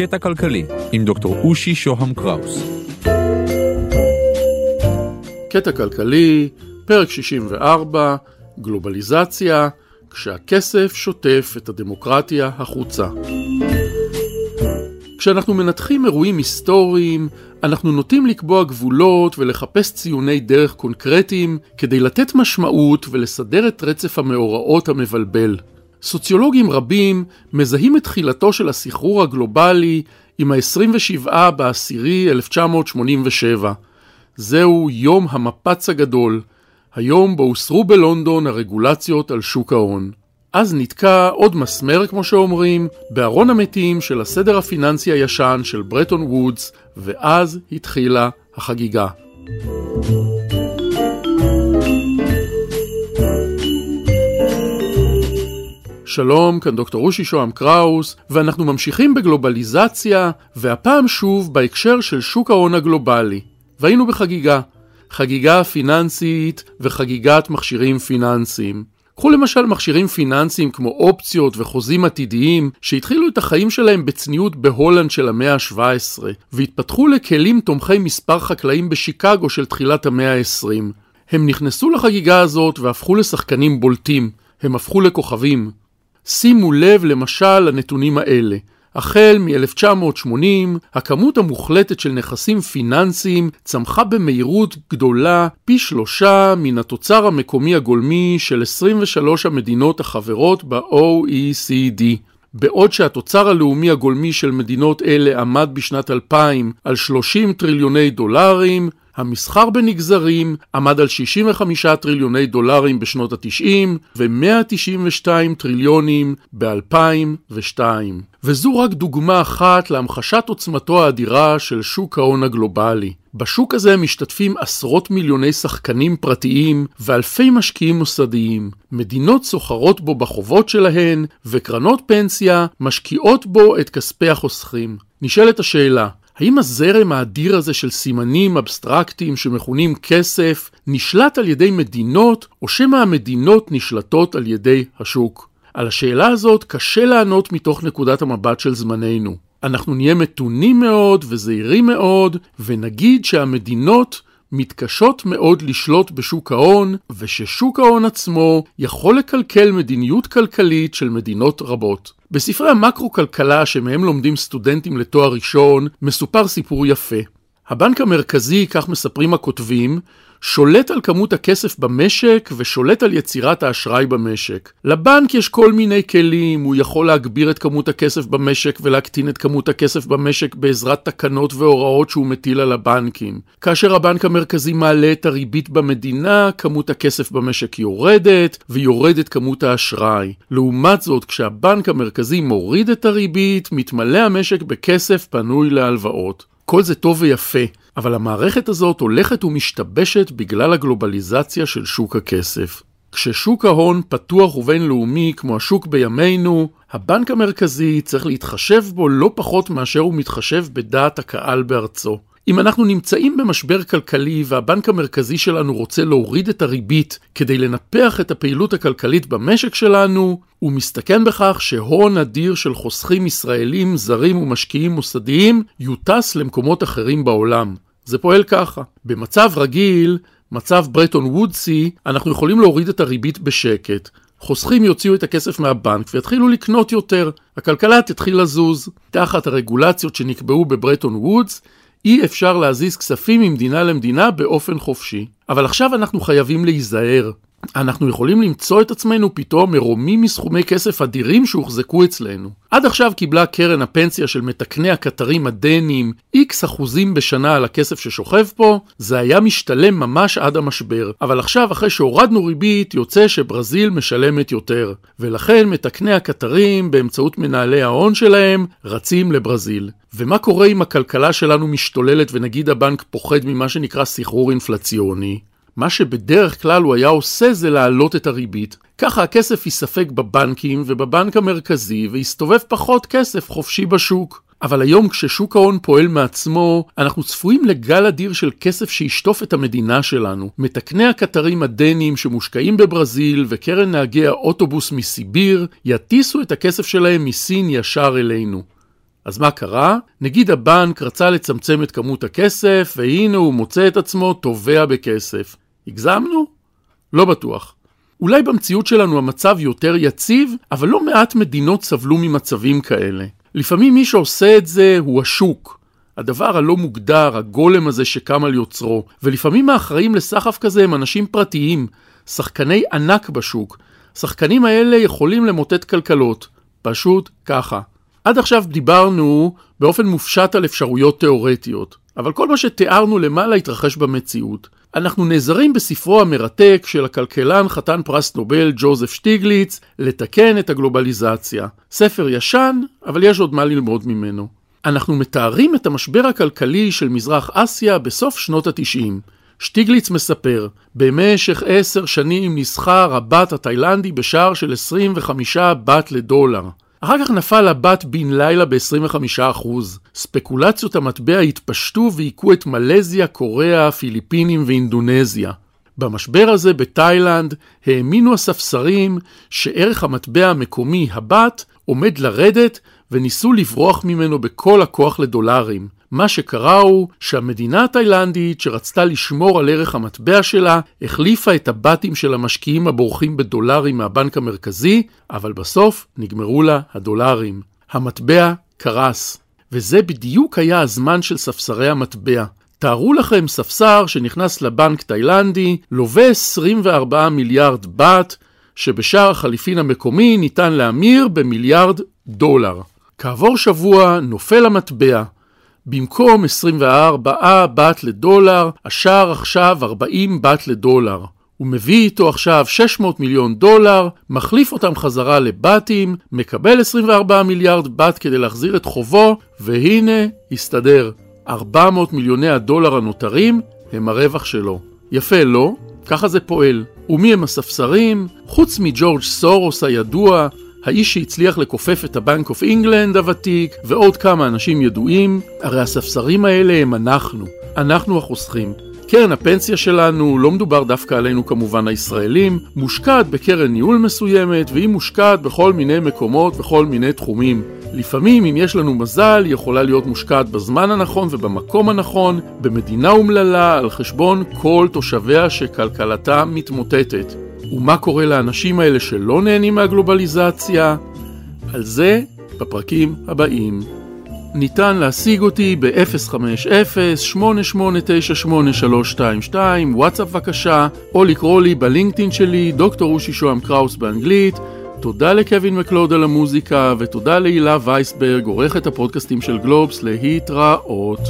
קטע כלכלי עם דוקטור אושי שוהם קראוס. קטע כלכלי, פרק 64, גלובליזציה, כשהכסף שוטף את הדמוקרטיה החוצה. כשאנחנו מנתחים אירועים היסטוריים, אנחנו נוטים לקבוע גבולות ולחפש ציוני דרך קונקרטיים כדי לתת משמעות ולסדר את רצף המאורעות המבלבל. סוציולוגים רבים מזהים את תחילתו של הסחרור הגלובלי עם ה-27 בעשירי 1987. זהו יום המפץ הגדול, היום בו הוסרו בלונדון הרגולציות על שוק ההון. אז נתקע עוד מסמר, כמו שאומרים, בארון המתים של הסדר הפיננסי הישן של ברטון וודס, ואז התחילה החגיגה. שלום, כאן דוקטור רושי שוהם קראוס, ואנחנו ממשיכים בגלובליזציה, והפעם שוב בהקשר של שוק ההון הגלובלי. והיינו בחגיגה. חגיגה פיננסית וחגיגת מכשירים פיננסיים. קחו למשל מכשירים פיננסיים כמו אופציות וחוזים עתידיים שהתחילו את החיים שלהם בצניעות בהולנד של המאה ה-17 והתפתחו לכלים תומכי מספר חקלאים בשיקגו של תחילת המאה ה-20. הם נכנסו לחגיגה הזאת והפכו לשחקנים בולטים. הם הפכו לכוכבים. שימו לב למשל לנתונים האלה. החל מ-1980, הכמות המוחלטת של נכסים פיננסיים צמחה במהירות גדולה פי שלושה מן התוצר המקומי הגולמי של 23 המדינות החברות ב-OECD. בעוד שהתוצר הלאומי הגולמי של מדינות אלה עמד בשנת 2000 על 30 טריליוני דולרים, המסחר בנגזרים עמד על 65 טריליוני דולרים בשנות ה-90 ו-192 טריליונים ב-2002. וזו רק דוגמה אחת להמחשת עוצמתו האדירה של שוק ההון הגלובלי. בשוק הזה משתתפים עשרות מיליוני שחקנים פרטיים ואלפי משקיעים מוסדיים. מדינות סוחרות בו בחובות שלהן, וקרנות פנסיה משקיעות בו את כספי החוסכים. נשאלת השאלה, האם הזרם האדיר הזה של סימנים אבסטרקטיים שמכונים כסף נשלט על ידי מדינות, או שמא המדינות נשלטות על ידי השוק? על השאלה הזאת קשה לענות מתוך נקודת המבט של זמננו. אנחנו נהיה מתונים מאוד וזהירים מאוד, ונגיד שהמדינות מתקשות מאוד לשלוט בשוק ההון, וששוק ההון עצמו יכול לקלקל מדיניות כלכלית של מדינות רבות. בספרי המקרו-כלכלה שמהם לומדים סטודנטים לתואר ראשון, מסופר סיפור יפה. הבנק המרכזי, כך מספרים הכותבים, שולט על כמות הכסף במשק ושולט על יצירת האשראי במשק. לבנק יש כל מיני כלים, הוא יכול להגביר את כמות הכסף במשק ולהקטין את כמות הכסף במשק בעזרת תקנות והוראות שהוא מטיל על הבנקים. כאשר הבנק המרכזי מעלה את הריבית במדינה, כמות הכסף במשק יורדת, ויורדת כמות האשראי. לעומת זאת, כשהבנק המרכזי מוריד את הריבית, מתמלא המשק בכסף פנוי להלוואות. כל זה טוב ויפה, אבל המערכת הזאת הולכת ומשתבשת בגלל הגלובליזציה של שוק הכסף. כששוק ההון פתוח ובינלאומי כמו השוק בימינו, הבנק המרכזי צריך להתחשב בו לא פחות מאשר הוא מתחשב בדעת הקהל בארצו. אם אנחנו נמצאים במשבר כלכלי והבנק המרכזי שלנו רוצה להוריד את הריבית כדי לנפח את הפעילות הכלכלית במשק שלנו, הוא מסתכן בכך שהון אדיר של חוסכים ישראלים, זרים ומשקיעים מוסדיים יוטס למקומות אחרים בעולם. זה פועל ככה. במצב רגיל, מצב ברטון וודסי, אנחנו יכולים להוריד את הריבית בשקט. חוסכים יוציאו את הכסף מהבנק ויתחילו לקנות יותר. הכלכלה תתחיל לזוז. תחת הרגולציות שנקבעו בברטון וודס, אי אפשר להזיז כספים ממדינה למדינה באופן חופשי. אבל עכשיו אנחנו חייבים להיזהר. אנחנו יכולים למצוא את עצמנו פתאום מרומים מסכומי כסף אדירים שהוחזקו אצלנו. עד עכשיו קיבלה קרן הפנסיה של מתקני הקטרים הדנים איקס אחוזים בשנה על הכסף ששוכב פה, זה היה משתלם ממש עד המשבר. אבל עכשיו, אחרי שהורדנו ריבית, יוצא שברזיל משלמת יותר. ולכן מתקני הקטרים, באמצעות מנהלי ההון שלהם, רצים לברזיל. ומה קורה אם הכלכלה שלנו משתוללת ונגיד הבנק פוחד ממה שנקרא סחרור אינפלציוני? מה שבדרך כלל הוא היה עושה זה להעלות את הריבית. ככה הכסף ייספג בבנקים ובבנק המרכזי ויסתובב פחות כסף חופשי בשוק. אבל היום כששוק ההון פועל מעצמו, אנחנו צפויים לגל אדיר של כסף שישטוף את המדינה שלנו. מתקני הקטרים הדנים שמושקעים בברזיל וקרן נהגי האוטובוס מסיביר, יטיסו את הכסף שלהם מסין ישר אלינו. אז מה קרה? נגיד הבנק רצה לצמצם את כמות הכסף, והנה הוא מוצא את עצמו תובע בכסף. הגזמנו? לא בטוח. אולי במציאות שלנו המצב יותר יציב, אבל לא מעט מדינות סבלו ממצבים כאלה. לפעמים מי שעושה את זה הוא השוק. הדבר הלא מוגדר, הגולם הזה שקם על יוצרו, ולפעמים האחראים לסחף כזה הם אנשים פרטיים, שחקני ענק בשוק. שחקנים האלה יכולים למוטט כלכלות, פשוט ככה. עד עכשיו דיברנו באופן מופשט על אפשרויות תאורטיות, אבל כל מה שתיארנו למעלה התרחש במציאות. אנחנו נעזרים בספרו המרתק של הכלכלן חתן פרס נובל ג'וזף שטיגליץ לתקן את הגלובליזציה. ספר ישן, אבל יש עוד מה ללמוד ממנו. אנחנו מתארים את המשבר הכלכלי של מזרח אסיה בסוף שנות התשעים. שטיגליץ מספר, במשך עשר שנים נסחר הבת התאילנדי בשער של 25 בת לדולר. אחר כך נפל הבת בן לילה ב-25%. ספקולציות המטבע התפשטו והיכו את מלזיה, קוריאה, פיליפינים ואינדונזיה. במשבר הזה בתאילנד האמינו הספסרים שערך המטבע המקומי, הבת, עומד לרדת וניסו לברוח ממנו בכל הכוח לדולרים. מה שקרה הוא שהמדינה התאילנדית שרצתה לשמור על ערך המטבע שלה, החליפה את הבתים של המשקיעים הבורחים בדולרים מהבנק המרכזי, אבל בסוף נגמרו לה הדולרים. המטבע קרס. וזה בדיוק היה הזמן של ספסרי המטבע. תארו לכם ספסר שנכנס לבנק תאילנדי, לווה 24 מיליארד בת, שבשער החליפין המקומי ניתן להמיר במיליארד דולר. כעבור שבוע נופל המטבע. במקום 24 בת לדולר, השער עכשיו 40 בת לדולר. הוא מביא איתו עכשיו 600 מיליון דולר, מחליף אותם חזרה לבאתים, מקבל 24 מיליארד באט כדי להחזיר את חובו, והנה, הסתדר. 400 מיליוני הדולר הנותרים הם הרווח שלו. יפה, לא? ככה זה פועל. ומי הם הספסרים? חוץ מג'ורג' סורוס הידוע, האיש שהצליח לכופף את ה Bank of England הוותיק, ועוד כמה אנשים ידועים, הרי הספסרים האלה הם אנחנו, אנחנו החוסכים. קרן הפנסיה שלנו, לא מדובר דווקא עלינו כמובן הישראלים, מושקעת בקרן ניהול מסוימת, והיא מושקעת בכל מיני מקומות וכל מיני תחומים. לפעמים, אם יש לנו מזל, היא יכולה להיות מושקעת בזמן הנכון ובמקום הנכון, במדינה אומללה, על חשבון כל תושביה שכלכלתה מתמוטטת. ומה קורה לאנשים האלה שלא נהנים מהגלובליזציה? על זה בפרקים הבאים. ניתן להשיג אותי ב-050-8898322, וואטסאפ בבקשה, או לקרוא לי בלינקדאין שלי, דוקטור אושי שוהם קראוס באנגלית. תודה לקווין מקלוד על המוזיקה, ותודה להילה וייסברג, עורכת הפודקאסטים של גלובס, להתראות.